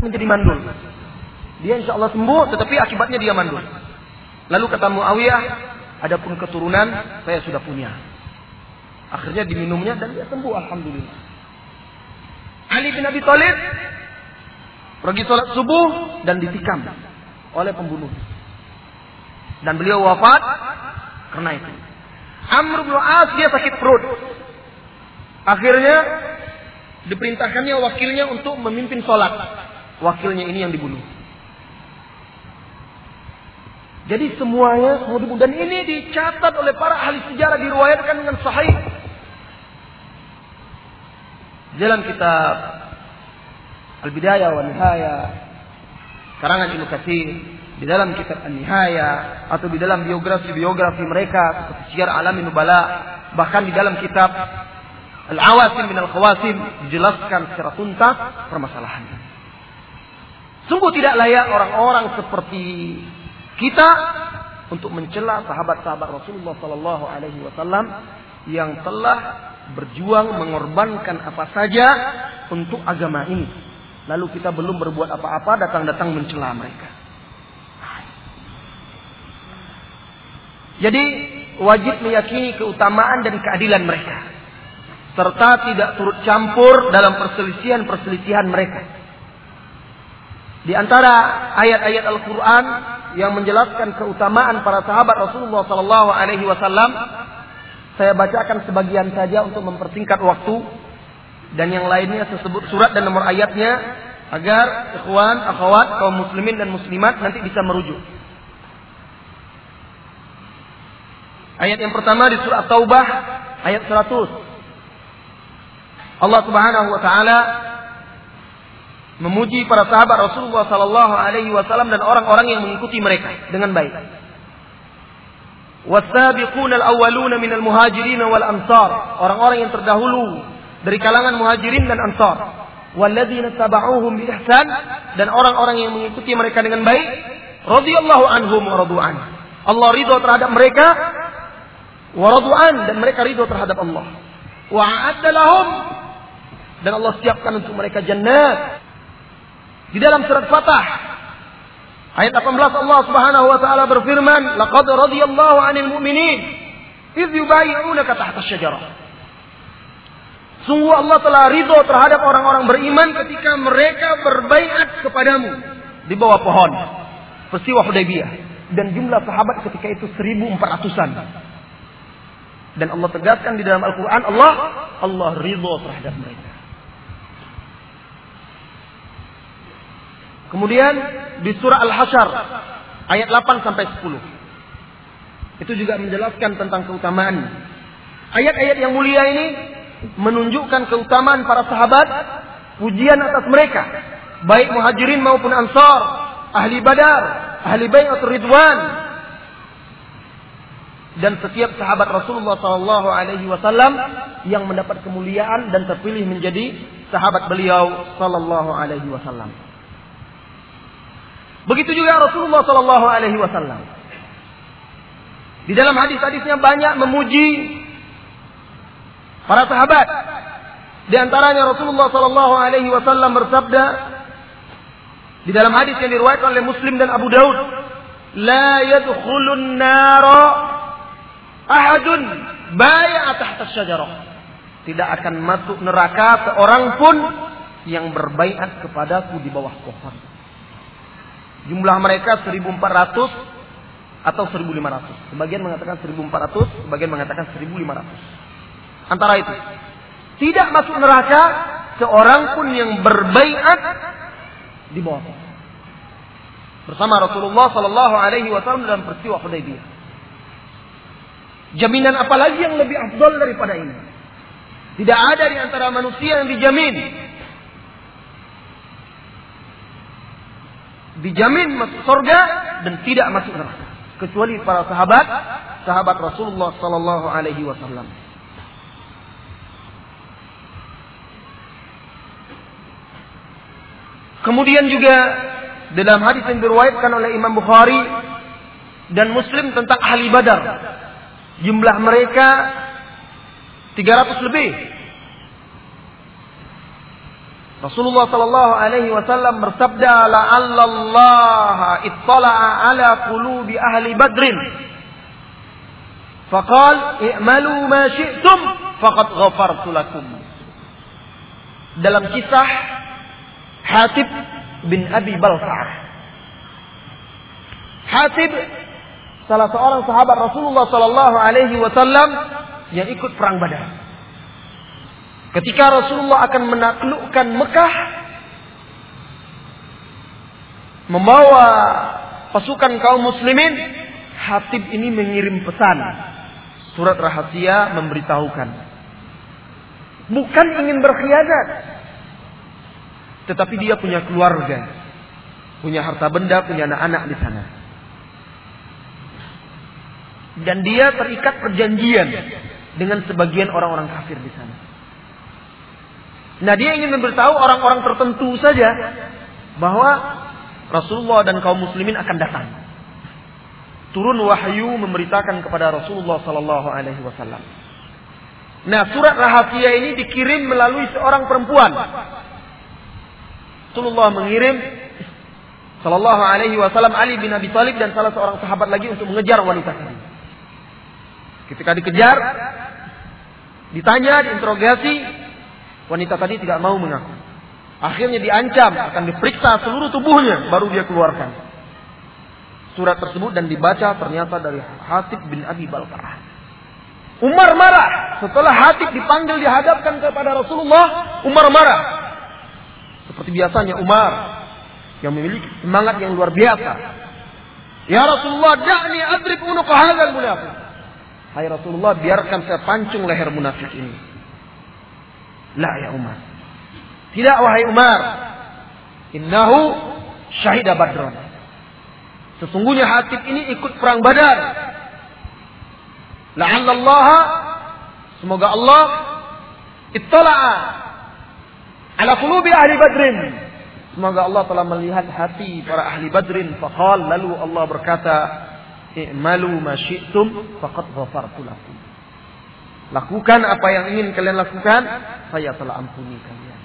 menjadi mandul. Dia insya Allah sembuh, tetapi akibatnya dia mandul. Lalu kata Muawiyah, adapun keturunan saya sudah punya. Akhirnya diminumnya dan dia sembuh, alhamdulillah. Ali bin Abi Thalib pergi sholat subuh dan ditikam oleh pembunuh. Dan beliau wafat karena itu. Amr bin As dia sakit perut. Akhirnya diperintahkannya wakilnya untuk memimpin sholat. Wakilnya ini yang dibunuh. Jadi semuanya mau dibunuh. Dan ini dicatat oleh para ahli sejarah diriwayatkan dengan sahih. Dalam kitab Al-Bidayah wa Nihaya karangan Ibnu Katsir di dalam kitab An-Nihaya atau di dalam biografi-biografi mereka seperti Syiar Alamin Nubala bahkan di dalam kitab Al-Awasim min Al-Khawasim dijelaskan secara tuntas permasalahannya. Sungguh tidak layak orang-orang seperti kita untuk mencela sahabat-sahabat Rasulullah Sallallahu Alaihi Wasallam yang telah berjuang mengorbankan apa saja untuk agama ini. Lalu kita belum berbuat apa-apa, datang-datang mencela mereka. Jadi wajib meyakini keutamaan dan keadilan mereka. Serta tidak turut campur dalam perselisihan-perselisihan mereka. Di antara ayat-ayat Al-Quran yang menjelaskan keutamaan para sahabat Rasulullah Sallallahu Alaihi Wasallam, saya bacakan sebagian saja untuk mempersingkat waktu dan yang lainnya saya sebut surat dan nomor ayatnya agar ikhwan, akhwat, kaum muslimin dan muslimat nanti bisa merujuk. Ayat yang pertama di surah Taubah ayat 100. Allah Subhanahu wa taala memuji para sahabat Rasulullah sallallahu alaihi wasallam dan orang-orang yang mengikuti mereka dengan baik. Wasabiqun al-awwalun minal muhajirin wal ansar. Orang-orang yang terdahulu dari kalangan muhajirin dan ansar. Walladzina taba'uhum bi ihsan dan orang-orang yang mengikuti mereka dengan baik, radhiyallahu anhum wa radu'an. Allah ridho terhadap mereka waradu'an dan mereka ridho terhadap Allah. Wa'adda lahum dan Allah siapkan untuk mereka jannat. Di dalam surat Fatah ayat 18 Allah Subhanahu wa taala berfirman, "Laqad radiyallahu 'anil mu'minin idh yubayyi'unaka tahta asy-syajarah." Sungguh Allah telah ridho terhadap orang-orang beriman ketika mereka berbaiat kepadamu di bawah pohon. Peristiwa Hudaybiyah. Dan jumlah sahabat ketika itu 1400-an. Dan Allah tegaskan di dalam Al-Quran, Allah, Allah ridho terhadap mereka. Kemudian di surah Al-Hasyr ayat 8 sampai 10. Itu juga menjelaskan tentang keutamaan. Ayat-ayat yang mulia ini menunjukkan keutamaan para sahabat, pujian atas mereka, baik muhajirin maupun ansar, ahli badar, ahli atau ridwan, dan setiap sahabat Rasulullah Sallallahu Alaihi Wasallam yang mendapat kemuliaan dan terpilih menjadi sahabat beliau Sallallahu Alaihi Wasallam. Begitu juga Rasulullah Sallallahu Alaihi Wasallam. Di dalam hadis-hadisnya banyak memuji para sahabat. Di antaranya Rasulullah Sallallahu Alaihi Wasallam bersabda di dalam hadis yang diriwayatkan oleh Muslim dan Abu Daud, "La yadkhulun nara ahadun bay'a tahta syajarah." Tidak akan masuk neraka seorang pun yang berbaiat kepadaku di bawah pohon. Jumlah mereka 1400 atau 1500. Sebagian mengatakan 1400, sebagian mengatakan 1500. Antara itu. Tidak masuk neraka seorang pun yang berbaiat di bawah. Bersama Rasulullah Sallallahu Alaihi Wasallam dalam peristiwa Hudaybiyah. Jaminan apa lagi yang lebih afdol daripada ini? Tidak ada di antara manusia yang dijamin dijamin masuk surga dan tidak masuk neraka kecuali para sahabat sahabat Rasulullah sallallahu alaihi wasallam. Kemudian juga dalam hadis yang diriwayatkan oleh Imam Bukhari dan Muslim tentang ahli Badar. Jumlah mereka 300 lebih. Rasulullah sallallahu alaihi wasallam bersabda la'allallaha ittala'a ala qulubi ahli badrin. Faqal i'malu ma syi'tum faqad ghafartu lakum. Dalam kisah Hatib bin Abi Balsa'ah Hatib salah seorang sahabat Rasulullah sallallahu alaihi wasallam yang ikut perang Badar Ketika Rasulullah akan menaklukkan Mekah, membawa pasukan kaum muslimin, Hatib ini mengirim pesan. Surat rahasia memberitahukan. Bukan ingin berkhianat. Tetapi dia punya keluarga. Punya harta benda, punya anak-anak di sana. Dan dia terikat perjanjian dengan sebagian orang-orang kafir di sana. Nah dia ingin memberitahu orang-orang tertentu saja bahwa Rasulullah dan kaum muslimin akan datang. Turun wahyu memberitakan kepada Rasulullah Sallallahu Alaihi Wasallam. Nah surat rahasia ini dikirim melalui seorang perempuan. Rasulullah mengirim Sallallahu Alaihi Wasallam Ali bin Abi Thalib dan salah seorang sahabat lagi untuk mengejar wanita tadi. Ketika dikejar, ditanya, diinterogasi, Wanita tadi tidak mau mengaku. Akhirnya diancam akan diperiksa seluruh tubuhnya baru dia keluarkan. Surat tersebut dan dibaca ternyata dari Hatib bin Abi Balqarah. Umar marah setelah Hatib dipanggil dihadapkan kepada Rasulullah. Umar marah. Seperti biasanya Umar yang memiliki semangat yang luar biasa. Ya Rasulullah, da'ni adrib unuq hadzal munafiq. Hai Rasulullah, biarkan saya pancung leher munafik ini. La ya Umar. Tidak wahai Umar. Innahu syahida badron. Sesungguhnya Hatib ini ikut perang badar. La'allallaha. Semoga Allah. Ittala'a. Ala kulubi ahli badrin. Semoga Allah telah melihat hati para ahli badrin. Faqal lalu Allah berkata. I'malu ma syi'tum faqad ghafartu lakum. Lakukan apa yang ingin kalian lakukan, saya telah ampuni kalian.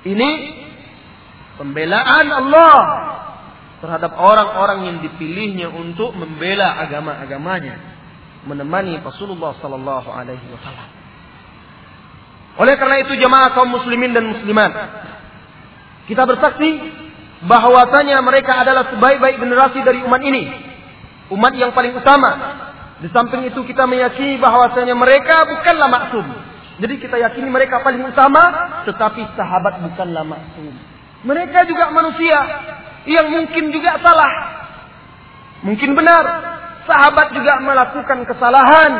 Ini pembelaan Allah terhadap orang-orang yang dipilihnya untuk membela agama-agamanya, menemani Rasulullah sallallahu alaihi wasallam. Oleh karena itu jemaah kaum muslimin dan muslimat, kita bersaksi bahwasanya mereka adalah sebaik-baik generasi dari umat ini. Umat yang paling utama di samping itu kita meyakini bahwasanya mereka bukanlah maksum. Jadi kita yakini mereka paling utama, tetapi sahabat bukanlah maksum. Mereka juga manusia yang mungkin juga salah. Mungkin benar. Sahabat juga melakukan kesalahan.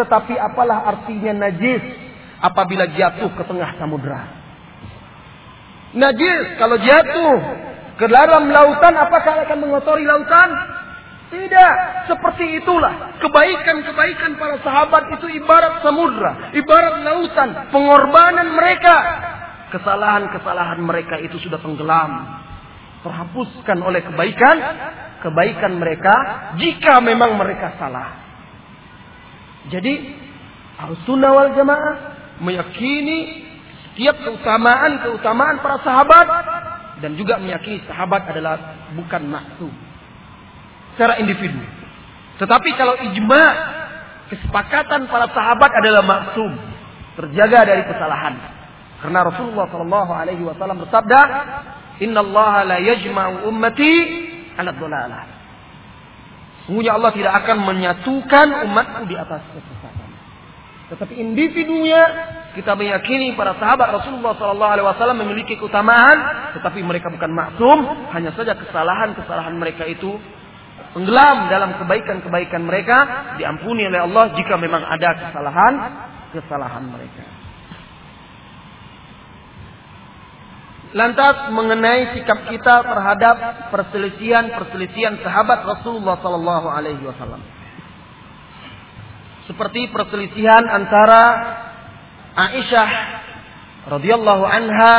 Tetapi apalah artinya najis apabila jatuh ke tengah samudra. Najis kalau jatuh ke dalam lautan apakah akan mengotori lautan? Tidak, seperti itulah. Kebaikan-kebaikan para sahabat itu ibarat samudra, ibarat lautan, pengorbanan mereka. Kesalahan-kesalahan mereka itu sudah tenggelam. Terhapuskan oleh kebaikan, kebaikan mereka jika memang mereka salah. Jadi, Al-Sunnah wal Jamaah meyakini setiap keutamaan-keutamaan para sahabat dan juga meyakini sahabat adalah bukan maksum secara individu. Tetapi kalau ijma, kesepakatan para sahabat adalah maksum, terjaga dari kesalahan. Karena Rasulullah Shallallahu Alaihi Wasallam bersabda, Inna Allah la yajma'u ummati ala dhalalah. Sungguhnya Allah tidak akan menyatukan umatku di atas kesesatan. Tetapi individunya kita meyakini para sahabat Rasulullah Shallallahu Alaihi Wasallam memiliki keutamaan, tetapi mereka bukan maksum. Hanya saja kesalahan-kesalahan mereka itu tenggelam dalam kebaikan-kebaikan mereka diampuni oleh Allah jika memang ada kesalahan kesalahan mereka. Lantas mengenai sikap kita terhadap perselisihan-perselisihan sahabat Rasulullah Sallallahu Alaihi Wasallam, seperti perselisihan antara Aisyah radhiyallahu anha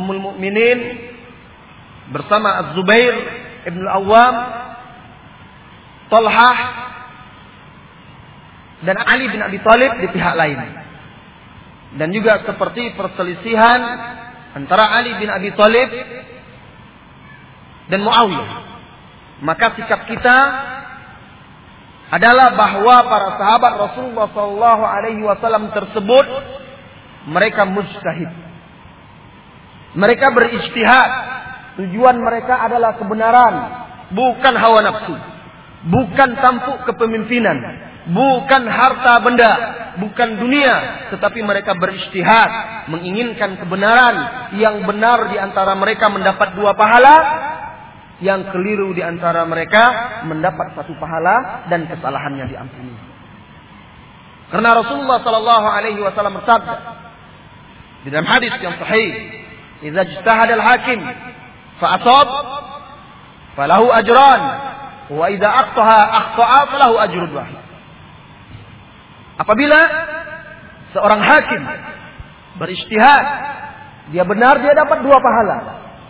ummul mukminin bersama Az-Zubair ibn Al-Awwam Talhah dan Ali bin Abi Thalib di pihak lain. Dan juga seperti perselisihan antara Ali bin Abi Thalib dan Muawiyah. Maka sikap kita adalah bahwa para sahabat Rasulullah Shallallahu Alaihi Wasallam tersebut mereka mujtahid. Mereka berijtihad. Tujuan mereka adalah kebenaran, bukan hawa nafsu, bukan tampuk kepemimpinan, bukan harta benda, bukan dunia, tetapi mereka berijtihad, menginginkan kebenaran yang benar di antara mereka mendapat dua pahala, yang keliru di antara mereka mendapat satu pahala dan kesalahannya diampuni. Karena Rasulullah Sallallahu Alaihi Wasallam bersabda di dalam hadis yang sahih, "Jika ijtahada al-hakim fa asab, falahu ajran, wa idza aqtaha akhta'a falahu ajrun wahid." Apabila seorang hakim beristihad, dia benar dia dapat dua pahala.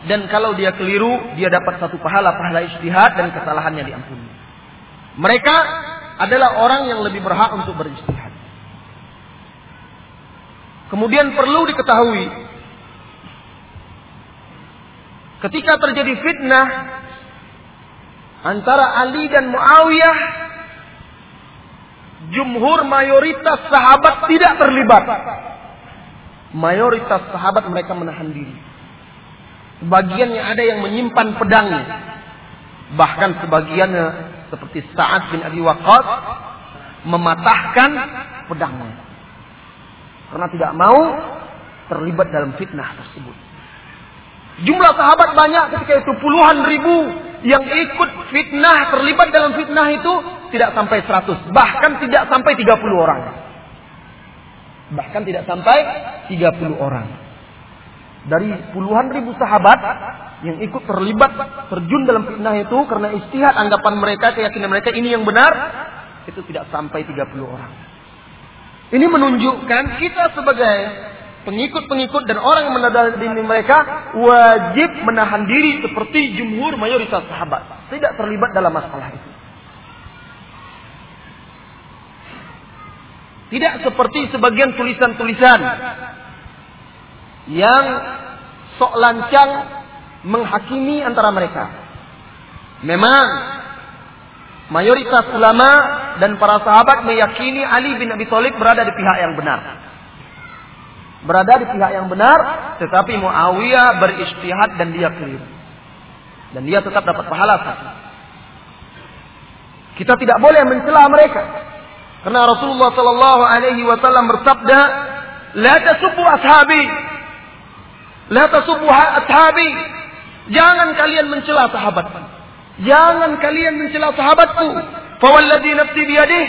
Dan kalau dia keliru, dia dapat satu pahala, pahala istihad dan kesalahannya diampuni. Mereka adalah orang yang lebih berhak untuk beristihad. Kemudian perlu diketahui, ketika terjadi fitnah antara Ali dan Muawiyah, jumhur mayoritas sahabat tidak terlibat. Mayoritas sahabat mereka menahan diri. Sebagiannya ada yang menyimpan pedangnya. Bahkan sebagiannya seperti Sa'ad bin Abi Waqqas mematahkan pedangnya. Karena tidak mau terlibat dalam fitnah tersebut. Jumlah sahabat banyak ketika itu puluhan ribu yang ikut fitnah, terlibat dalam fitnah itu tidak sampai 100, bahkan tidak sampai 30 orang. Bahkan tidak sampai 30 orang dari puluhan ribu sahabat yang ikut terlibat terjun dalam fitnah itu karena istihad anggapan mereka keyakinan mereka ini yang benar itu tidak sampai 30 orang. Ini menunjukkan kita sebagai pengikut-pengikut dan orang yang menadani mereka wajib menahan diri seperti jumhur mayoritas sahabat, tidak terlibat dalam masalah itu. Tidak seperti sebagian tulisan-tulisan yang sok lancang menghakimi antara mereka. Memang mayoritas ulama dan para sahabat meyakini Ali bin Abi Thalib berada di pihak yang benar. Berada di pihak yang benar, tetapi Muawiyah beristihad dan dia keliru. Dan dia tetap dapat pahala satu. Kita tidak boleh mencela mereka. Karena Rasulullah Sallallahu Alaihi Wasallam bersabda, "La tasubbu ashabi, La tasubbu ashabi. Jangan kalian mencela sahabat. Jangan kalian mencela sahabatku. Fawalladhi nafsi biyadih.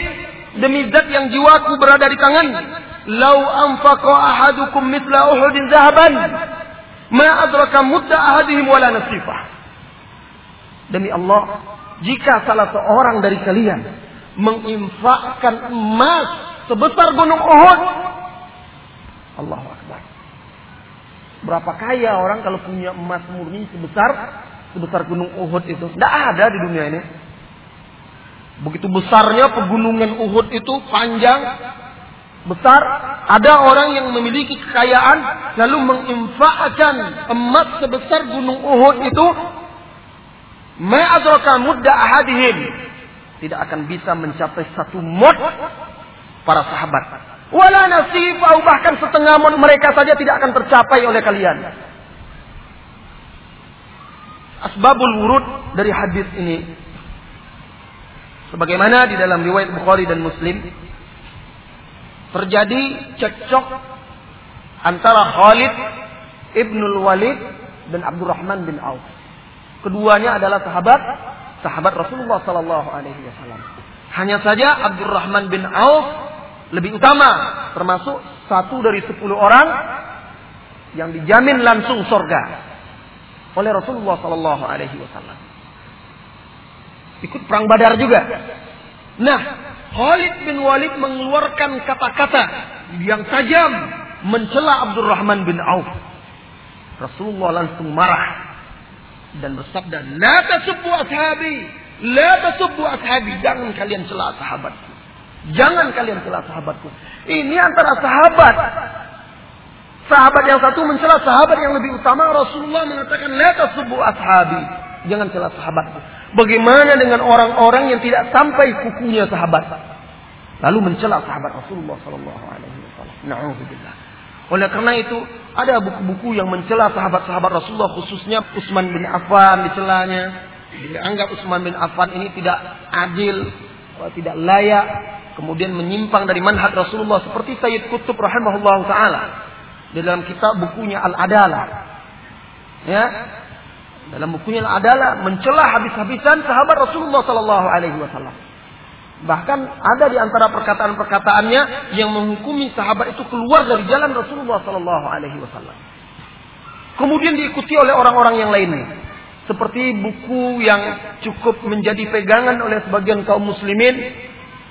Demi zat yang jiwaku berada di tangan. Lau anfaqa ahadukum mitla uhudin zahaban. Ma adraka mudda ahadihim wala nasifah. Demi Allah. Jika salah seorang dari kalian menginfakkan emas sebesar gunung Uhud. Allah Akbar. Berapa kaya orang kalau punya emas murni sebesar sebesar gunung Uhud itu? Tidak ada di dunia ini. Begitu besarnya pegunungan Uhud itu panjang, besar. Ada orang yang memiliki kekayaan lalu menginfakkan emas sebesar gunung Uhud itu mudda ahadihim tidak akan bisa mencapai satu mod para sahabat Wala atau bahkan setengah mereka saja tidak akan tercapai oleh kalian. Asbabul wurud dari hadis ini sebagaimana di dalam riwayat Bukhari dan Muslim terjadi cekcok antara Khalid Ibnul Walid dan Abdurrahman bin Auf. Keduanya adalah sahabat sahabat Rasulullah sallallahu alaihi wasallam. Hanya saja Abdurrahman bin Auf lebih utama termasuk satu dari sepuluh orang yang dijamin langsung surga oleh Rasulullah Sallallahu Alaihi Wasallam. Ikut perang Badar juga. Nah, Khalid bin Walid mengeluarkan kata-kata yang tajam mencela Abdurrahman bin Auf. Rasulullah langsung marah dan bersabda, "La tasubbu ashabi, la tasubbu ashabi." Jangan kalian cela sahabatku. Jangan kalian celah sahabatku. Ini antara sahabat Sahabat yang satu mencela sahabat yang lebih utama. Rasulullah mengatakan, La tasubbu ashabi. Jangan celah sahabat. Bagaimana dengan orang-orang yang tidak sampai kukunya sahabat? Lalu mencela sahabat Rasulullah Sallallahu Alaihi Wasallam. Oleh karena itu ada buku-buku yang mencela sahabat-sahabat Rasulullah khususnya Utsman bin Affan dicelanya. Dianggap Utsman bin Affan ini tidak adil, tidak layak, kemudian menyimpang dari manhaj Rasulullah seperti Sayyid Kutub rahimahullah taala di dalam kitab bukunya Al-Adalah. Ya. Dalam bukunya Al-Adalah mencela habis-habisan sahabat Rasulullah sallallahu alaihi wasallam. Bahkan ada di antara perkataan-perkataannya yang menghukumi sahabat itu keluar dari jalan Rasulullah Sallallahu Alaihi Wasallam. Kemudian diikuti oleh orang-orang yang lainnya. Seperti buku yang cukup menjadi pegangan oleh sebagian kaum muslimin.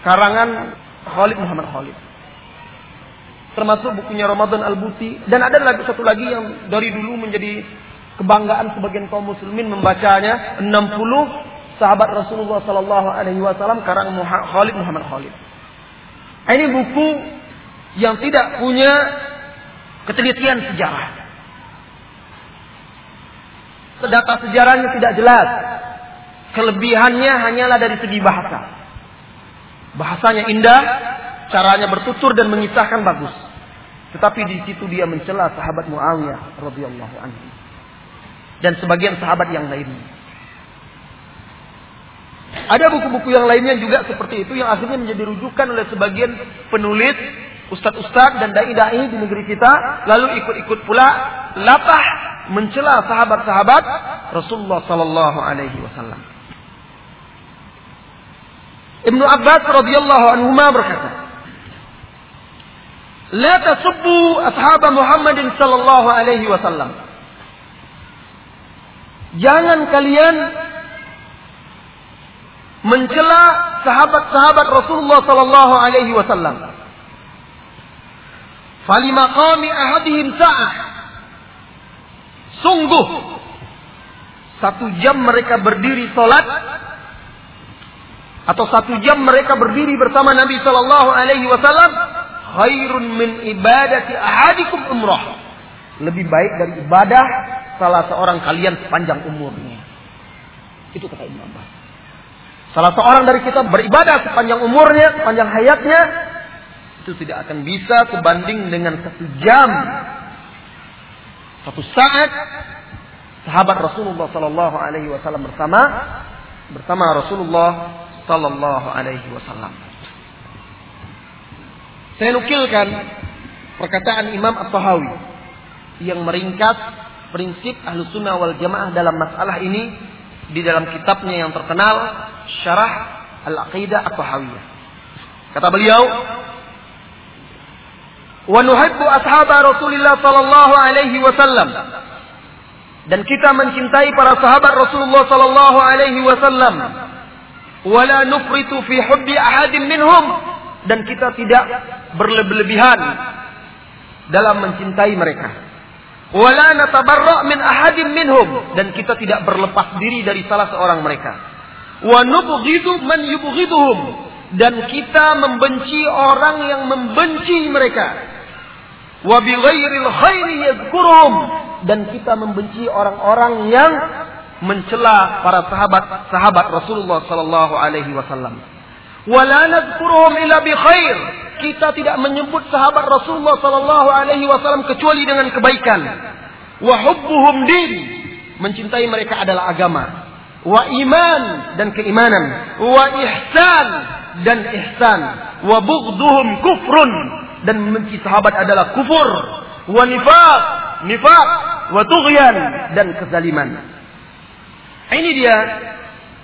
Karangan Khalid Muhammad Khalid. Termasuk bukunya Ramadan Al-Buti. Dan ada lagi satu lagi yang dari dulu menjadi kebanggaan sebagian kaum muslimin membacanya. 60 sahabat Rasulullah Sallallahu Alaihi Wasallam karang Khalid Muhammad Khalid. Ini buku yang tidak punya ketelitian sejarah. Data sejarahnya tidak jelas. Kelebihannya hanyalah dari segi bahasa. Bahasanya indah, caranya bertutur dan mengisahkan bagus. Tetapi di situ dia mencela sahabat Muawiyah radhiyallahu anhu dan sebagian sahabat yang lainnya. Ada buku-buku yang lainnya juga seperti itu yang akhirnya menjadi rujukan oleh sebagian penulis, ustadz-ustadz dan dai-dai di negeri kita, lalu ikut-ikut pula latah mencela sahabat-sahabat Rasulullah sallallahu alaihi wasallam. Ibnu Abbas radhiyallahu anhu berkata, "La tasubbu ashab Muhammadin sallallahu alaihi wasallam." Jangan kalian mencela sahabat-sahabat Rasulullah sallallahu alaihi wasallam. Falimaqami ahadihim sa'ah. Sungguh satu jam mereka berdiri salat atau satu jam mereka berdiri bersama Nabi sallallahu alaihi wasallam khairun min ibadati ahadikum umrah. Lebih baik dari ibadah salah seorang kalian sepanjang umurnya. Itu kata Imam Abbas. Salah seorang dari kita beribadah sepanjang umurnya, sepanjang hayatnya, itu tidak akan bisa sebanding dengan satu jam, satu saat sahabat Rasulullah Sallallahu Alaihi Wasallam bersama bersama Rasulullah Sallallahu Alaihi Wasallam. Saya nukilkan perkataan Imam At-Tahawi yang meringkas prinsip Ahlus Sunnah wal Jamaah dalam masalah ini di dalam kitabnya yang terkenal Syarah Al-Aqidah At-Tahawiyah. Kata beliau, "Wa nuhibbu ashab Rasulullah sallallahu alaihi wasallam." Dan kita mencintai para sahabat Rasulullah sallallahu alaihi wasallam. Wala nufritu fi hubbi ahadin minhum dan kita tidak berlebihan dalam mencintai mereka. Wala natabarra' min ahadin minhum dan kita tidak berlepas diri dari salah seorang mereka. Wa nubghidu man yubghiduhum dan kita membenci orang yang membenci mereka. Wa bighairil khairi yadhkuruhum dan kita membenci orang-orang yang mencela para sahabat-sahabat Rasulullah sallallahu alaihi wasallam. Wala nadhkuruhum illa bi khair kita tidak menyebut sahabat Rasulullah sallallahu alaihi wasallam kecuali dengan kebaikan. Wa hubbuhum din, mencintai mereka adalah agama. Wa iman dan keimanan, wa ihsan dan ihsan, wa bughduhum kufrun dan membenci sahabat adalah kufur. Wa nifaq, nifaq, wa tughyan dan kezaliman. Ini dia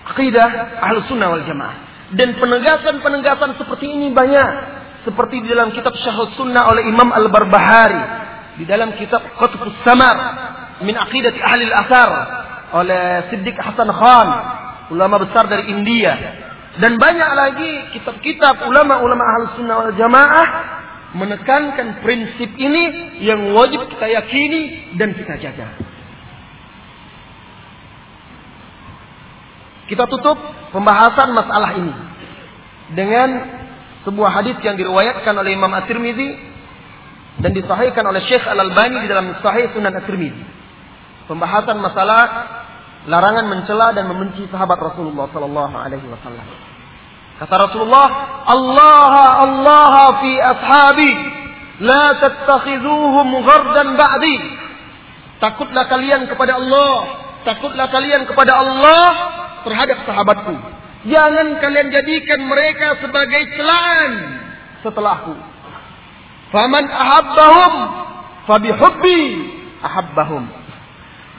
akidah Ahlus Sunnah wal Jamaah. Dan penegasan-penegasan seperti ini banyak seperti di dalam kitab Syahud Sunnah oleh Imam Al-Barbahari, di dalam kitab Qutbus Samar min Aqidati Ahli Al-Asar oleh Siddiq Hasan Khan, ulama besar dari India. Dan banyak lagi kitab-kitab ulama-ulama Ahli Sunnah wal Jamaah menekankan prinsip ini yang wajib kita yakini dan kita jaga. Kita tutup pembahasan masalah ini dengan sebuah hadis yang diriwayatkan oleh Imam At-Tirmidzi dan disahihkan oleh Syekh Al-Albani di dalam Sahih Sunan At-Tirmidzi. Pembahasan masalah larangan mencela dan membenci sahabat Rasulullah sallallahu alaihi wasallam. Kata Rasulullah, "Allah Allah fi ashabi, la tattakhizuhum ghardan ba'di." Takutlah kalian kepada Allah, takutlah kalian kepada Allah terhadap sahabatku. Jangan kalian jadikan mereka sebagai celaan setelahku. Faman ahabbahum fabihubbi ahabbahum.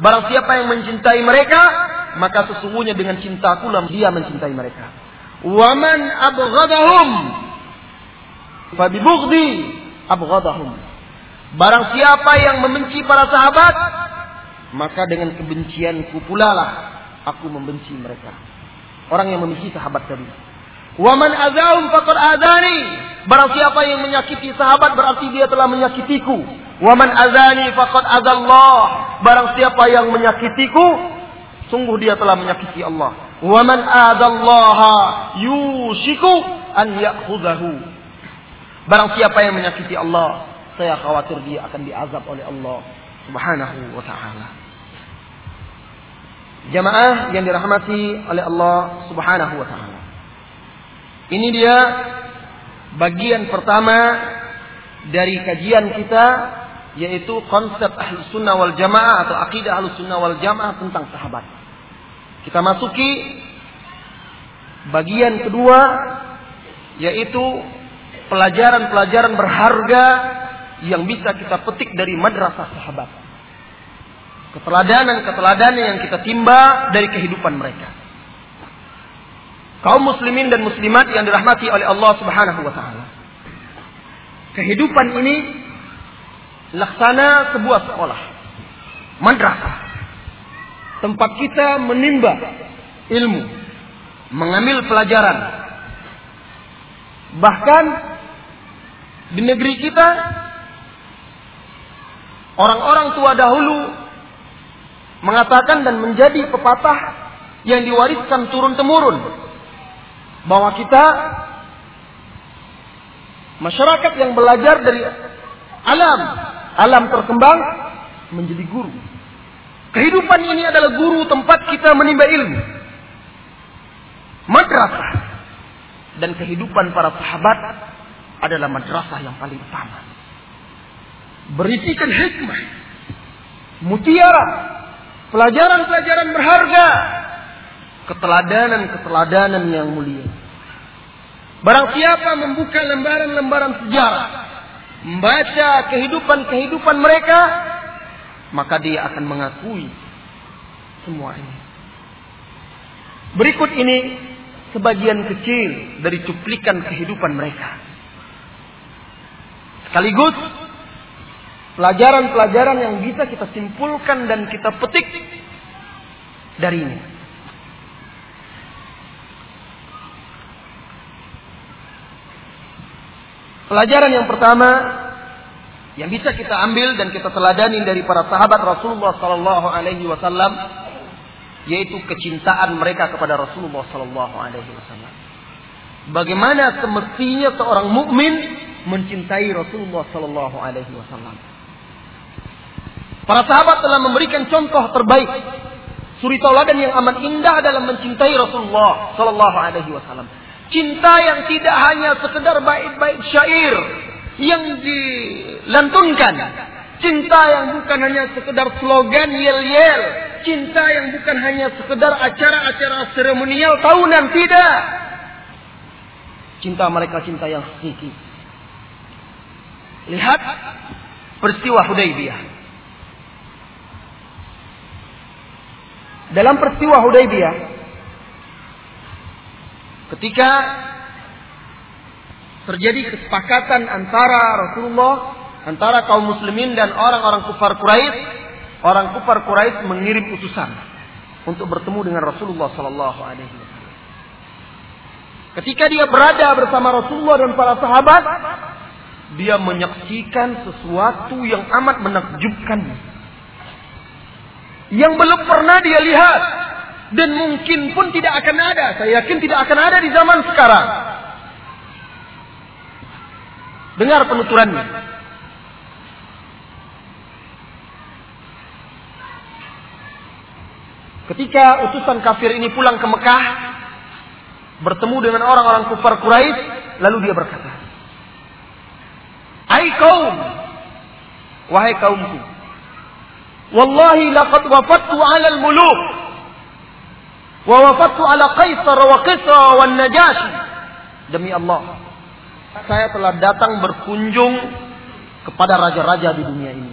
Barang siapa yang mencintai mereka, maka sesungguhnya dengan cintaku lah dia mencintai mereka. Waman abghadahum fabibughdi abghadahum. Barang siapa yang membenci para sahabat, maka dengan kebencianku pula lah aku membenci mereka orang yang membenci sahabat tadi. Waman azahum faqad adani. Barang siapa yang menyakiti sahabat berarti dia telah menyakitiku. Waman azani faqad adallah. Barang siapa yang menyakitiku sungguh dia telah menyakiti Allah. Waman adallaha yushiku an ya'khudhahu. Barang siapa yang menyakiti Allah, saya khawatir dia akan diazab oleh Allah Subhanahu wa taala. Jamaah yang dirahmati oleh Allah Subhanahu wa taala. Ini dia bagian pertama dari kajian kita yaitu konsep ahli sunnah wal jamaah atau akidah ahli sunnah wal jamaah tentang sahabat. Kita masuki bagian kedua yaitu pelajaran-pelajaran berharga yang bisa kita petik dari madrasah sahabat keteladanan-keteladanan yang kita timba dari kehidupan mereka. Kaum muslimin dan muslimat yang dirahmati oleh Allah Subhanahu wa taala. Kehidupan ini laksana sebuah sekolah. Madrasah. Tempat kita menimba ilmu, mengambil pelajaran. Bahkan di negeri kita orang-orang tua dahulu mengatakan dan menjadi pepatah yang diwariskan turun temurun bahwa kita masyarakat yang belajar dari alam alam terkembang menjadi guru. Kehidupan ini adalah guru tempat kita menimba ilmu madrasah dan kehidupan para sahabat adalah madrasah yang paling utama. Berisikan hikmah mutiara Pelajaran-pelajaran berharga. Keteladanan-keteladanan yang mulia. Barang siapa membuka lembaran-lembaran sejarah. Membaca kehidupan-kehidupan mereka. Maka dia akan mengakui semua ini. Berikut ini sebagian kecil dari cuplikan kehidupan mereka. Sekaligus pelajaran-pelajaran yang bisa kita simpulkan dan kita petik dari ini. Pelajaran yang pertama yang bisa kita ambil dan kita teladani dari para sahabat Rasulullah Sallallahu Alaihi Wasallam yaitu kecintaan mereka kepada Rasulullah Sallallahu Alaihi Wasallam. Bagaimana semestinya seorang mukmin mencintai Rasulullah Sallallahu Alaihi Wasallam. Para sahabat telah memberikan contoh terbaik. Suri tauladan yang amat indah dalam mencintai Rasulullah Sallallahu Alaihi Wasallam. Cinta yang tidak hanya sekedar bait-bait syair yang dilantunkan. Cinta yang bukan hanya sekedar slogan yel-yel. Cinta yang bukan hanya sekedar acara-acara seremonial tahunan. Tidak. Cinta mereka cinta yang hakiki. Lihat peristiwa Hudaybiyah. Dalam peristiwa Hudaybiyah ketika terjadi kesepakatan antara Rasulullah antara kaum muslimin dan orang-orang kufar Quraisy, orang kufar Quraisy mengirim utusan untuk bertemu dengan Rasulullah sallallahu alaihi wasallam. Ketika dia berada bersama Rasulullah dan para sahabat, dia menyaksikan sesuatu yang amat menakjubkan yang belum pernah dia lihat dan mungkin pun tidak akan ada. Saya yakin tidak akan ada di zaman sekarang. Dengar penuturannya. Ketika utusan kafir ini pulang ke Mekah, bertemu dengan orang-orang kufar Quraisy, lalu dia berkata, Hai kaum, wahai kaumku, wallahi laqad wafattu 'ala al-muluk wa wafattu 'ala Qaisar wa Kisra wa Najashi." Demi Allah, saya telah datang berkunjung kepada raja-raja di dunia ini.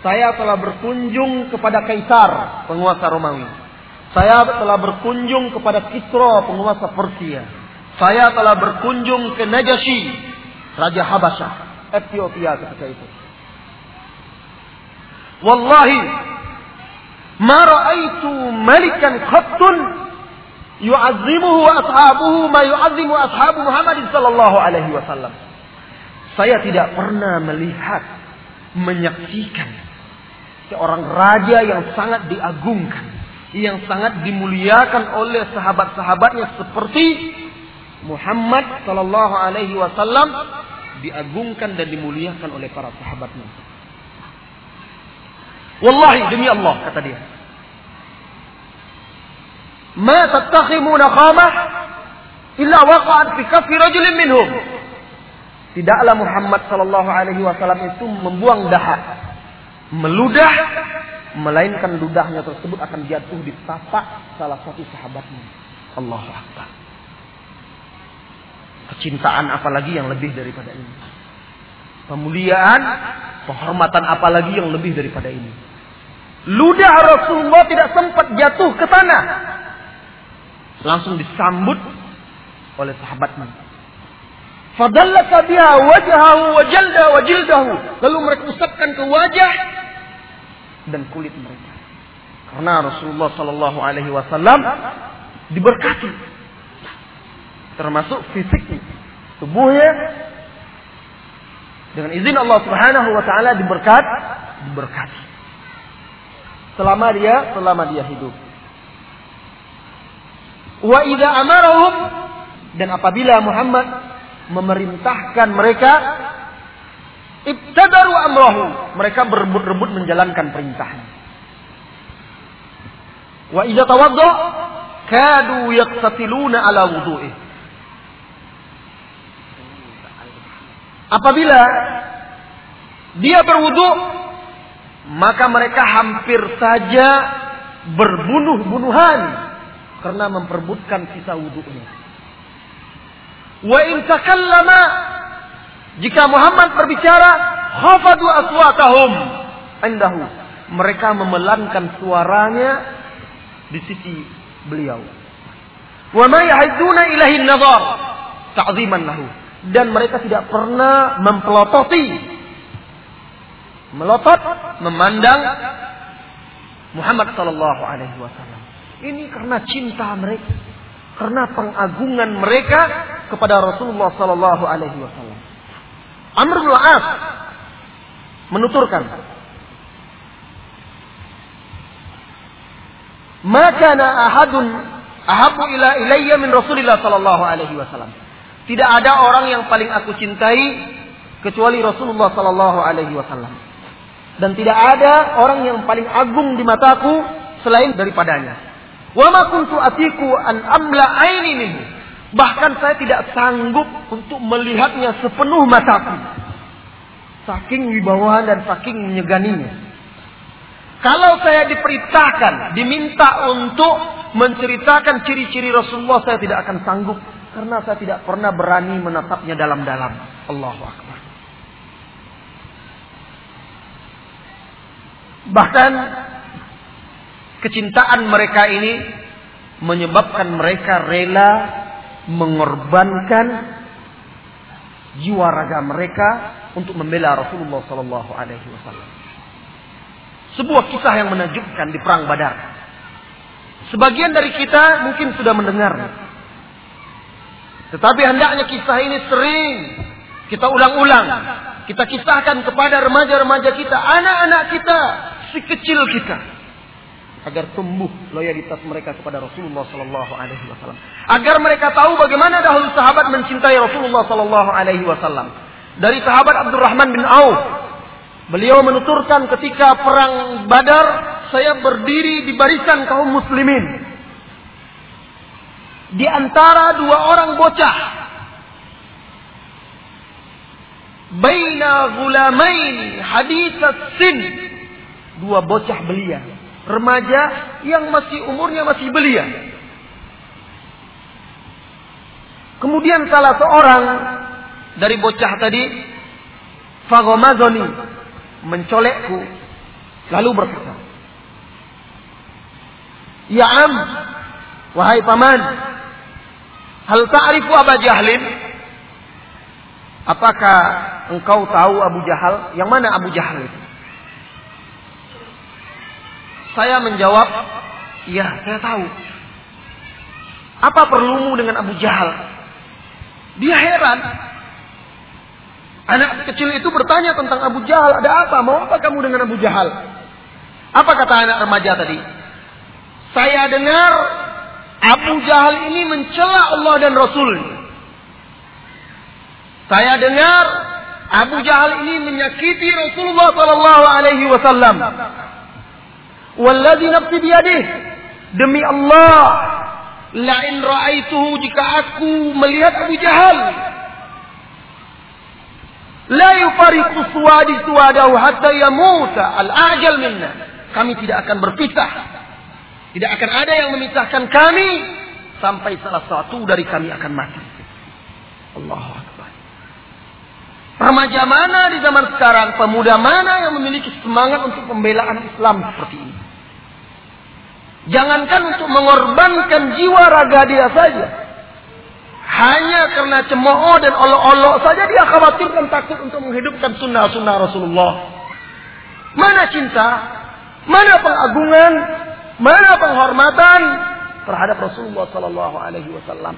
Saya telah berkunjung kepada Kaisar, penguasa Romawi. Saya telah berkunjung kepada Kisra, penguasa Persia. Saya telah berkunjung ke Najasyi, Raja Habasyah, Ethiopia ketika itu. Wallahi, ma ra'aitu malikan khattun yu'azzimuhu ashabuhu ma yu'azzimu ashabu Muhammad sallallahu alaihi wasallam. Saya tidak pernah melihat menyaksikan seorang raja yang sangat diagungkan, yang sangat dimuliakan oleh sahabat-sahabatnya seperti Muhammad Sallallahu Alaihi Wasallam diagungkan dan dimuliakan oleh para sahabatnya. Wallahi demi Allah kata dia. Ma tattakhimuna khamah illa waqa'at fi kaffi rajulin minhum. Tidaklah Muhammad sallallahu alaihi wasallam itu membuang dahak meludah melainkan ludahnya tersebut akan jatuh di tapak salah satu sahabatnya. Allah Akbar. Kecintaan apalagi yang lebih daripada ini. Pemuliaan, penghormatan apalagi yang lebih daripada ini. Ludah Rasulullah tidak sempat jatuh ke tanah. Langsung disambut oleh sahabatnya. Fadallaka biha wajahahu wa jalda wa jildahu. Lalu mereka usapkan ke wajah dan kulit mereka. Karena Rasulullah Sallallahu Alaihi Wasallam diberkati, termasuk fisiknya, tubuhnya dengan izin Allah Subhanahu Wa Taala diberkat, diberkati. Selama dia, selama dia hidup. Wa idza amarahum dan apabila Muhammad memerintahkan mereka Ibtadaru amrahu. Mereka berebut-rebut menjalankan perintahnya. Wa idza tawadda kadu yaqtatiluna ala wudu'ih. Apabila dia berwudu, maka mereka hampir saja berbunuh-bunuhan karena memperbutkan sisa wudunya. Wa in takallama jika Muhammad berbicara, khafadu aswatahum indahu. Mereka memelankan suaranya di sisi beliau. Wa ma yahidduna ilahi nazar ta'ziman lahu. Dan mereka tidak pernah mempelototi melotot memandang Muhammad sallallahu alaihi wasallam. Ini karena cinta mereka, karena pengagungan mereka kepada Rasulullah sallallahu alaihi wasallam. Amr bin As menuturkan Maka ahadun ahabu ila ilayya min Rasulillah sallallahu alaihi wasallam. Tidak ada orang yang paling aku cintai kecuali Rasulullah sallallahu alaihi wasallam. Dan tidak ada orang yang paling agung di mataku selain daripadanya. Wa ma kuntu atiku an amla aini minhu. Bahkan saya tidak sanggup untuk melihatnya sepenuh mataku. Saking wibawahan dan saking menyeganinya. Kalau saya diperintahkan, diminta untuk menceritakan ciri-ciri Rasulullah, saya tidak akan sanggup. Karena saya tidak pernah berani menatapnya dalam-dalam. Allahu Akbar. Bahkan kecintaan mereka ini menyebabkan mereka rela mengorbankan jiwa raga mereka untuk membela Rasulullah Sallallahu Alaihi Wasallam. Sebuah kisah yang menakjubkan di perang Badar. Sebagian dari kita mungkin sudah mendengar, tetapi hendaknya kisah ini sering kita ulang-ulang. Kita kisahkan kepada remaja-remaja kita, anak-anak kita, si kecil kita agar tumbuh loyalitas mereka kepada Rasulullah Sallallahu Alaihi Wasallam. Agar mereka tahu bagaimana dahulu sahabat mencintai Rasulullah Sallallahu Alaihi Wasallam. Dari sahabat Abdurrahman bin Auf, beliau menuturkan ketika perang Badar, saya berdiri di barisan kaum muslimin. Di antara dua orang bocah. Baina gulamain hadithas sin. Dua bocah belia. Remaja yang masih umurnya masih belia. Kemudian salah seorang dari bocah tadi fagomazoni mencolekku lalu berkata Ya am wahai paman hal ta'rifu Abu Jahlin apakah engkau tahu Abu Jahal yang mana Abu Jahal itu saya menjawab ya saya tahu apa perlumu dengan Abu Jahal dia heran Anak kecil itu bertanya tentang Abu Jahal, ada apa? Mau apa kamu dengan Abu Jahal? Apa kata anak remaja tadi? Saya dengar Abu Jahal ini mencela Allah dan Rasul. Saya dengar Abu Jahal ini menyakiti Rasulullah sallallahu alaihi wasallam. Walladzi nafsi biyadih. Demi Allah, la in ra'aituhu jika aku melihat Abu Jahal La yufariqu suwadi suwadahu hatta yamuta al-ajal minna. Kami tidak akan berpisah. Tidak akan ada yang memisahkan kami sampai salah satu dari kami akan mati. Allahu Akbar. Remaja mana di zaman sekarang, pemuda mana yang memiliki semangat untuk pembelaan Islam seperti ini? Jangankan untuk mengorbankan jiwa raga dia saja, hanya karena cemooh dan olok-olok saja dia khawatir dan takut untuk menghidupkan sunnah-sunnah Rasulullah. Mana cinta? Mana pengagungan? Mana penghormatan terhadap Rasulullah Sallallahu Alaihi Wasallam?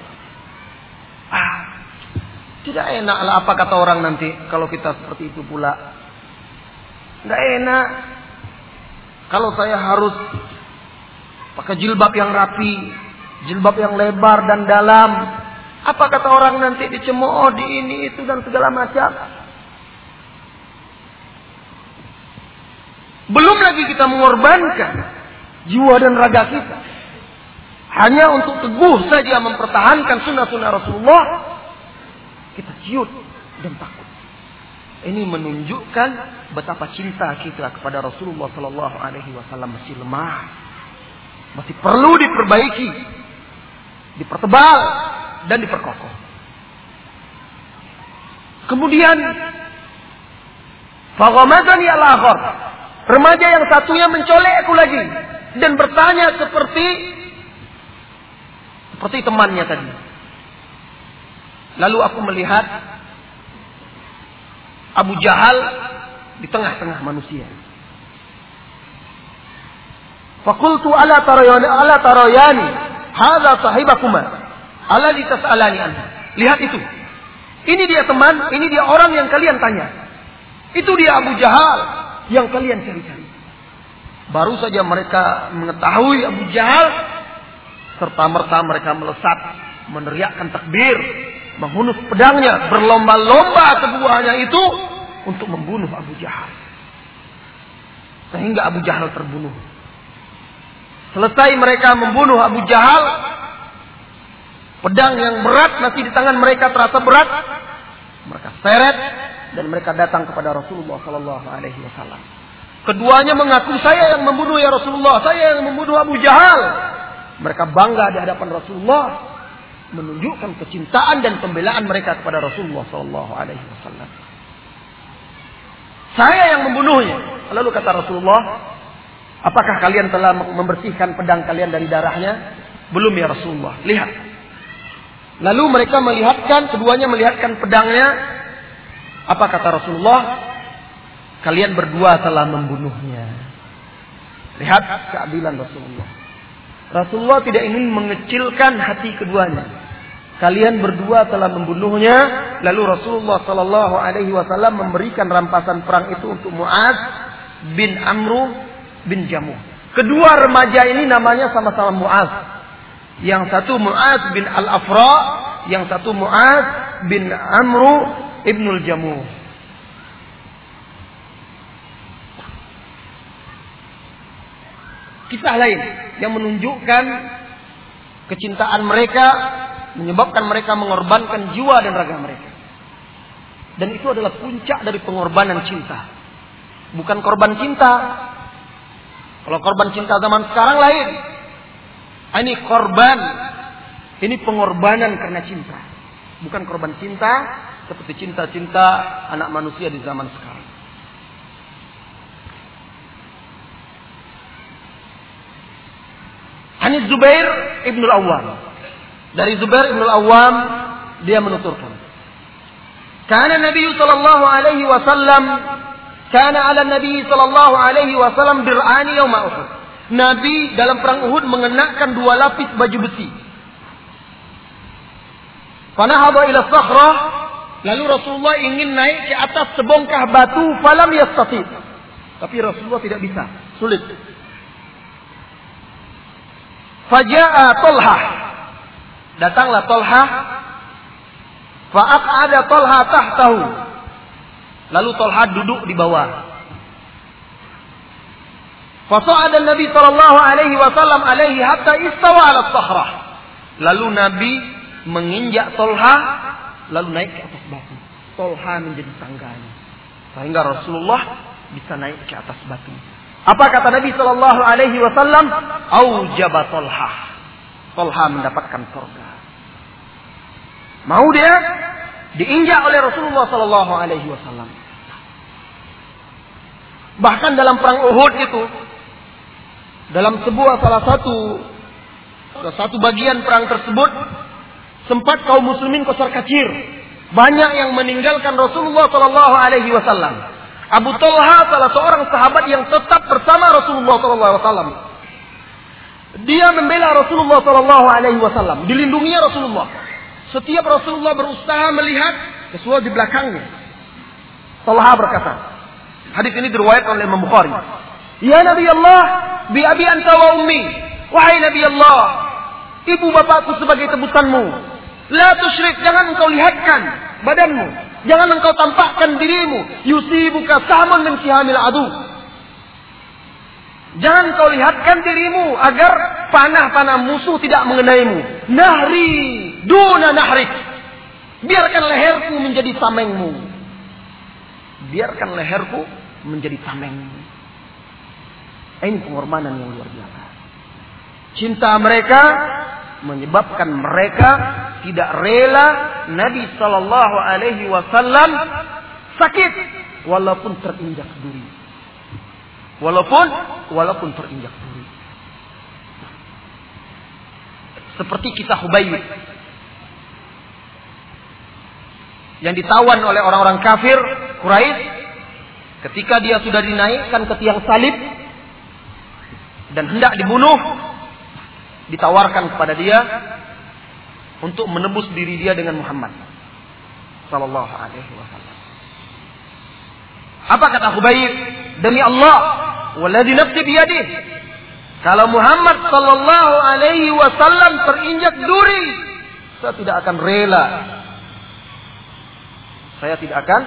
Ah, tidak enak lah apa kata orang nanti kalau kita seperti itu pula. Tidak enak. Kalau saya harus pakai jilbab yang rapi, jilbab yang lebar dan dalam, apa kata orang nanti dicemooh di ini itu dan segala macam. Belum lagi kita mengorbankan jiwa dan raga kita. Hanya untuk teguh saja mempertahankan sunnah-sunnah Rasulullah. Kita ciut dan takut. Ini menunjukkan betapa cinta kita kepada Rasulullah Sallallahu Alaihi Wasallam masih lemah, masih perlu diperbaiki, dipertebal, dan diperkokoh. Kemudian Faghamadani al-akhar. Remaja yang satunya mencolekku lagi dan bertanya seperti seperti temannya tadi. Lalu aku melihat Abu Jahal di tengah-tengah manusia. Fakultu ala tarayani ala tarayani hadza sahibakuma Allah alani anda. Lihat itu. Ini dia teman, ini dia orang yang kalian tanya. Itu dia Abu Jahal yang kalian cari-cari. Baru saja mereka mengetahui Abu Jahal, serta merta mereka melesat, meneriakkan takbir, menghunus pedangnya, berlomba-lomba keduanya itu untuk membunuh Abu Jahal. Sehingga Abu Jahal terbunuh. Selesai mereka membunuh Abu Jahal, Pedang yang berat masih di tangan mereka terasa berat. Mereka seret dan mereka datang kepada Rasulullah Sallallahu Alaihi Wasallam. Keduanya mengaku saya yang membunuh ya Rasulullah, saya yang membunuh Abu Jahal. Mereka bangga di hadapan Rasulullah, menunjukkan kecintaan dan pembelaan mereka kepada Rasulullah Sallallahu Alaihi Wasallam. Saya yang membunuhnya. Lalu kata Rasulullah, apakah kalian telah membersihkan pedang kalian dari darahnya? Belum ya Rasulullah. Lihat, Lalu mereka melihatkan, keduanya melihatkan pedangnya. Apa kata Rasulullah? Kalian berdua telah membunuhnya. Lihat keadilan Rasulullah. Rasulullah tidak ingin mengecilkan hati keduanya. Kalian berdua telah membunuhnya, lalu Rasulullah Shallallahu Alaihi Wasallam memberikan rampasan perang itu untuk Muaz bin Amru bin Jamuh. Kedua remaja ini namanya sama-sama Muaz. Yang satu Mu'az bin Al-Afra, yang satu Mu'az bin Amru ibnul Jamuh. kisah lain yang menunjukkan kecintaan mereka menyebabkan mereka mengorbankan jiwa dan raga mereka. Dan itu adalah puncak dari pengorbanan cinta. Bukan korban cinta. Kalau korban cinta zaman sekarang lain. Ini korban. Ini pengorbanan karena cinta. Bukan korban cinta seperti cinta-cinta anak manusia di zaman sekarang. Ani Zubair ibnul Awwam. Dari Zubair ibnul Awwam dia menuturkan. Karena Nabi sallallahu alaihi wasallam kana ala Nabi sallallahu alaihi wasallam dir'ani yaum Uhud. Nabi dalam perang Uhud mengenakan dua lapis baju besi. Fanahaba ila sakhrah Lalu Rasulullah ingin naik ke atas sebongkah batu, falam yastati. Tapi Rasulullah tidak bisa, sulit. Faja'a Tolha. Datanglah Tolha. ada Tolha tahtahu. Lalu Tolha duduk di bawah. Fasa'ada Nabi sallallahu alaihi wasallam alaihi hatta istawa ala sahrah. Lalu Nabi menginjak Tolha lalu naik ke atas batu. Tolha menjadi tangganya. Sehingga Rasulullah bisa naik ke atas batu. Apa kata Nabi Shallallahu Alaihi Wasallam? Aujaba Tolha. Tolha mendapatkan surga. Mau dia diinjak oleh Rasulullah Shallallahu Alaihi Wasallam. Bahkan dalam perang Uhud itu, dalam sebuah salah satu satu bagian perang tersebut, sempat kaum muslimin kosar kacir. Banyak yang meninggalkan Rasulullah Shallallahu Alaihi Wasallam. Abu Talha salah seorang sahabat yang tetap bersama Rasulullah Shallallahu Alaihi Wasallam. Dia membela Rasulullah Shallallahu Alaihi Wasallam, dilindungi Rasulullah. Setiap Rasulullah berusaha melihat sesuatu di belakangnya. Talha berkata, hadis ini diriwayatkan oleh Imam Bukhari. Ya Nabi Allah, bi abi anta wa ummi. Wahai Nabi Allah, ibu bapakku sebagai tebusanmu. La tusyrik, jangan engkau lihatkan badanmu. Jangan engkau tampakkan dirimu. Yusibuka samun min sihamil adu. Jangan kau lihatkan dirimu agar panah-panah musuh tidak mengenaimu. Nahri duna nahrik. Biarkan leherku menjadi tamengmu. Biarkan leherku menjadi tamengmu. Ini pengorbanan yang luar biasa. Cinta mereka menyebabkan mereka tidak rela Nabi Shallallahu Alaihi Wasallam sakit walaupun terinjak duri. Walaupun walaupun terinjak duri. Seperti kisah Hubayb yang ditawan oleh orang-orang kafir Quraisy ketika dia sudah dinaikkan ke tiang salib dan hendak dibunuh ditawarkan kepada dia untuk menebus diri dia dengan Muhammad sallallahu alaihi wasallam. Apa kata Khubayb? Demi Allah, waladhi nafsi biyadih. Kalau Muhammad sallallahu alaihi wasallam terinjak duri, saya tidak akan rela. Saya tidak akan,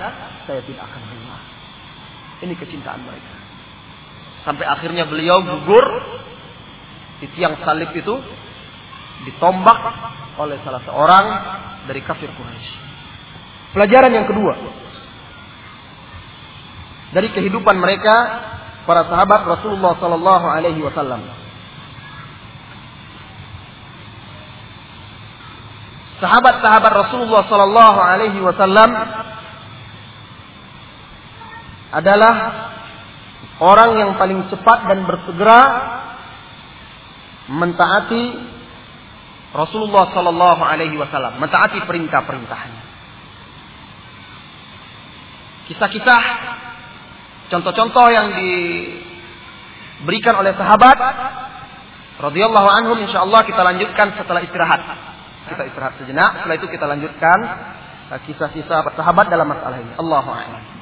saya tidak akan rela. Ini kecintaan mereka. Sampai akhirnya beliau gugur di tiang salib itu ditombak oleh salah seorang dari kafir Quraisy. Pelajaran yang kedua dari kehidupan mereka para sahabat Rasulullah Sallallahu Alaihi Wasallam. Sahabat-sahabat Rasulullah Sallallahu Alaihi Wasallam adalah orang yang paling cepat dan bersegera mentaati Rasulullah Sallallahu Alaihi Wasallam, mentaati perintah-perintahnya. Kisah-kisah, contoh-contoh yang diberikan oleh sahabat, radhiyallahu insya Allah kita lanjutkan setelah istirahat. Kita istirahat sejenak, setelah itu kita lanjutkan kisah-kisah sahabat dalam masalah ini. Allahu.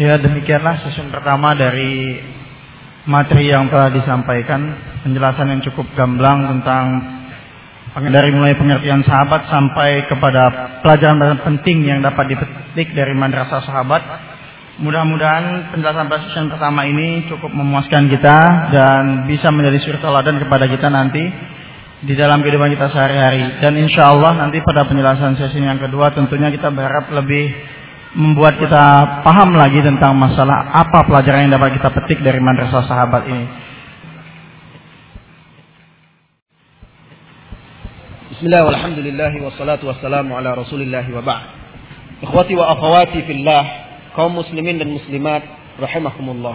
Ya demikianlah sesi pertama dari materi yang telah disampaikan, penjelasan yang cukup gamblang tentang dari mulai pengertian sahabat sampai kepada pelajaran penting yang dapat dipetik dari madrasah sahabat. Mudah-mudahan penjelasan yang pertama ini cukup memuaskan kita dan bisa menjadi suri teladan kepada kita nanti di dalam kehidupan kita sehari-hari. Dan insya Allah nanti pada penjelasan sesi yang kedua tentunya kita berharap lebih membuat kita paham lagi tentang masalah apa pelajaran yang dapat kita petik dari madrasah sahabat ini. Bismillah walhamdulillah wassalatu wassalamu ala rasulillah wa ba'd. Ikhwati wa akhawati fillah kaum muslimin dan muslimat rahimakumullah.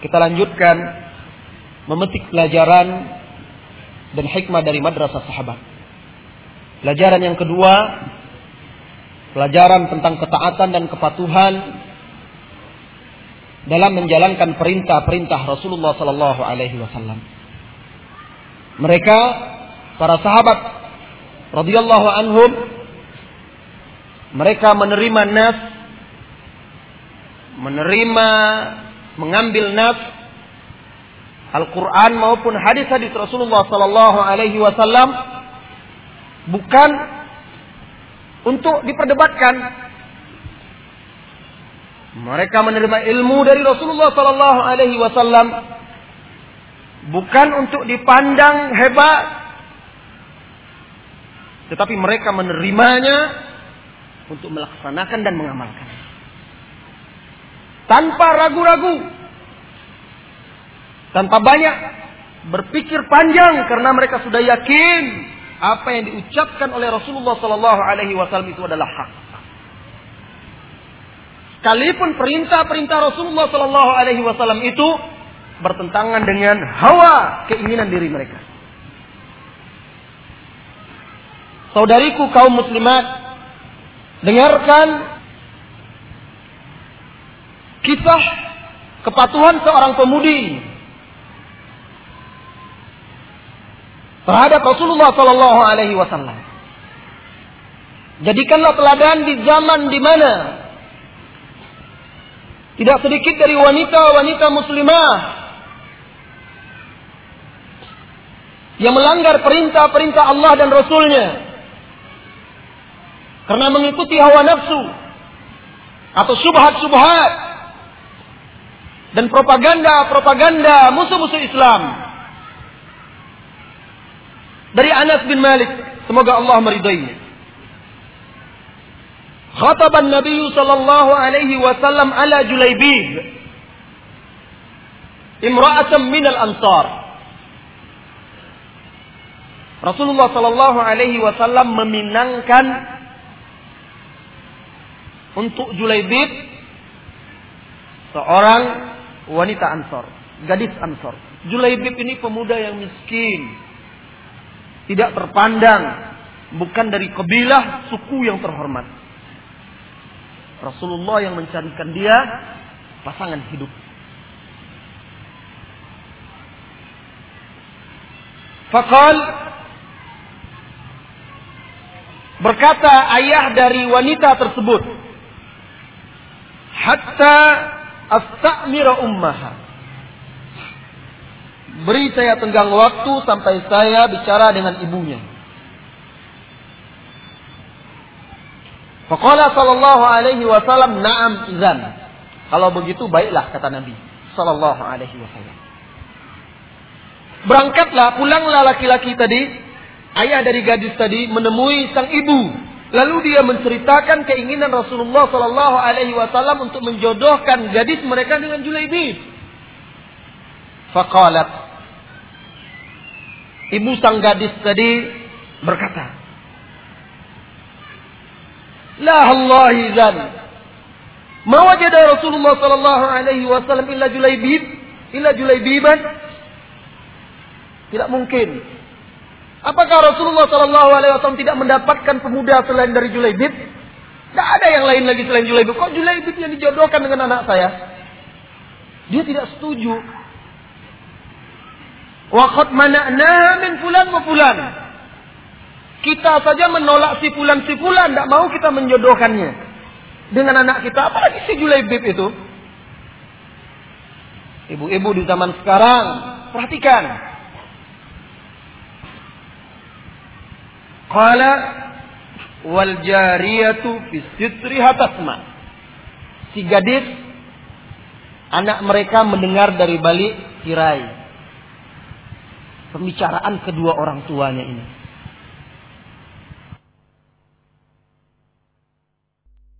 Kita lanjutkan memetik pelajaran dan hikmah dari madrasah sahabat. Pelajaran yang kedua, pelajaran tentang ketaatan dan kepatuhan dalam menjalankan perintah-perintah Rasulullah sallallahu alaihi wasallam. Mereka para sahabat radhiyallahu anhum mereka menerima nas menerima, mengambil nas Al-Quran maupun hadis-hadis Rasulullah Sallallahu Alaihi Wasallam bukan untuk diperdebatkan. Mereka menerima ilmu dari Rasulullah Sallallahu Alaihi Wasallam bukan untuk dipandang hebat, tetapi mereka menerimanya untuk melaksanakan dan mengamalkan tanpa ragu-ragu, tanpa banyak berpikir panjang karena mereka sudah yakin apa yang diucapkan oleh Rasulullah Sallallahu Alaihi Wasallam itu adalah hak. Sekalipun perintah-perintah Rasulullah Sallallahu Alaihi Wasallam itu bertentangan dengan hawa keinginan diri mereka. Saudariku kaum muslimat, dengarkan Kisah kepatuhan seorang pemudi terhadap Rasulullah Sallallahu Alaihi Wasallam. Jadikanlah teladan di zaman di mana tidak sedikit dari wanita-wanita muslimah yang melanggar perintah-perintah Allah dan Rasulnya karena mengikuti hawa nafsu atau subhat-subhat dan propaganda-propaganda musuh-musuh Islam. Dari Anas bin Malik, semoga Allah meridainya. Khataban Nabi sallallahu alaihi wasallam ala Julaibib. Imra'atan min al-Ansar. Rasulullah sallallahu alaihi wasallam meminangkan untuk Julaibib seorang wanita Ansor, gadis Ansor. Julaibib ini pemuda yang miskin, tidak terpandang, bukan dari kabilah suku yang terhormat. Rasulullah yang mencarikan dia pasangan hidup. Fakal berkata ayah dari wanita tersebut, hatta astamira ummaha. Beri saya tenggang waktu sampai saya bicara dengan ibunya. Faqala sallallahu alaihi wasallam na'am izan. Kalau begitu baiklah kata Nabi sallallahu alaihi wasallam. Berangkatlah, pulanglah laki-laki tadi, ayah dari gadis tadi menemui sang ibu Lalu dia menceritakan keinginan Rasulullah Sallallahu Alaihi Wasallam untuk menjodohkan gadis mereka dengan Julaibib. Fakalat. Ibu sang gadis tadi berkata, La Allah izan. Ma wajada Rasulullah sallallahu alaihi wasallam illa Julaibib, illa Julaibiban. Tidak mungkin Apakah Rasulullah Shallallahu Alaihi Wasallam tidak mendapatkan pemuda selain dari Julaibib? Tidak ada yang lain lagi selain Julaibib. Kok Julaibib yang dijodohkan dengan anak saya? Dia tidak setuju. Wakot mana min fulan wa fulan. Kita saja menolak si fulan si fulan, tidak mau kita menjodohkannya dengan anak kita. Apalagi si Julaibib itu? Ibu-ibu di zaman sekarang, perhatikan. Qala wal jariyatu fi sitriha tasma. Si gadis Anak mereka mendengar dari balik tirai. Pembicaraan kedua orang tuanya ini.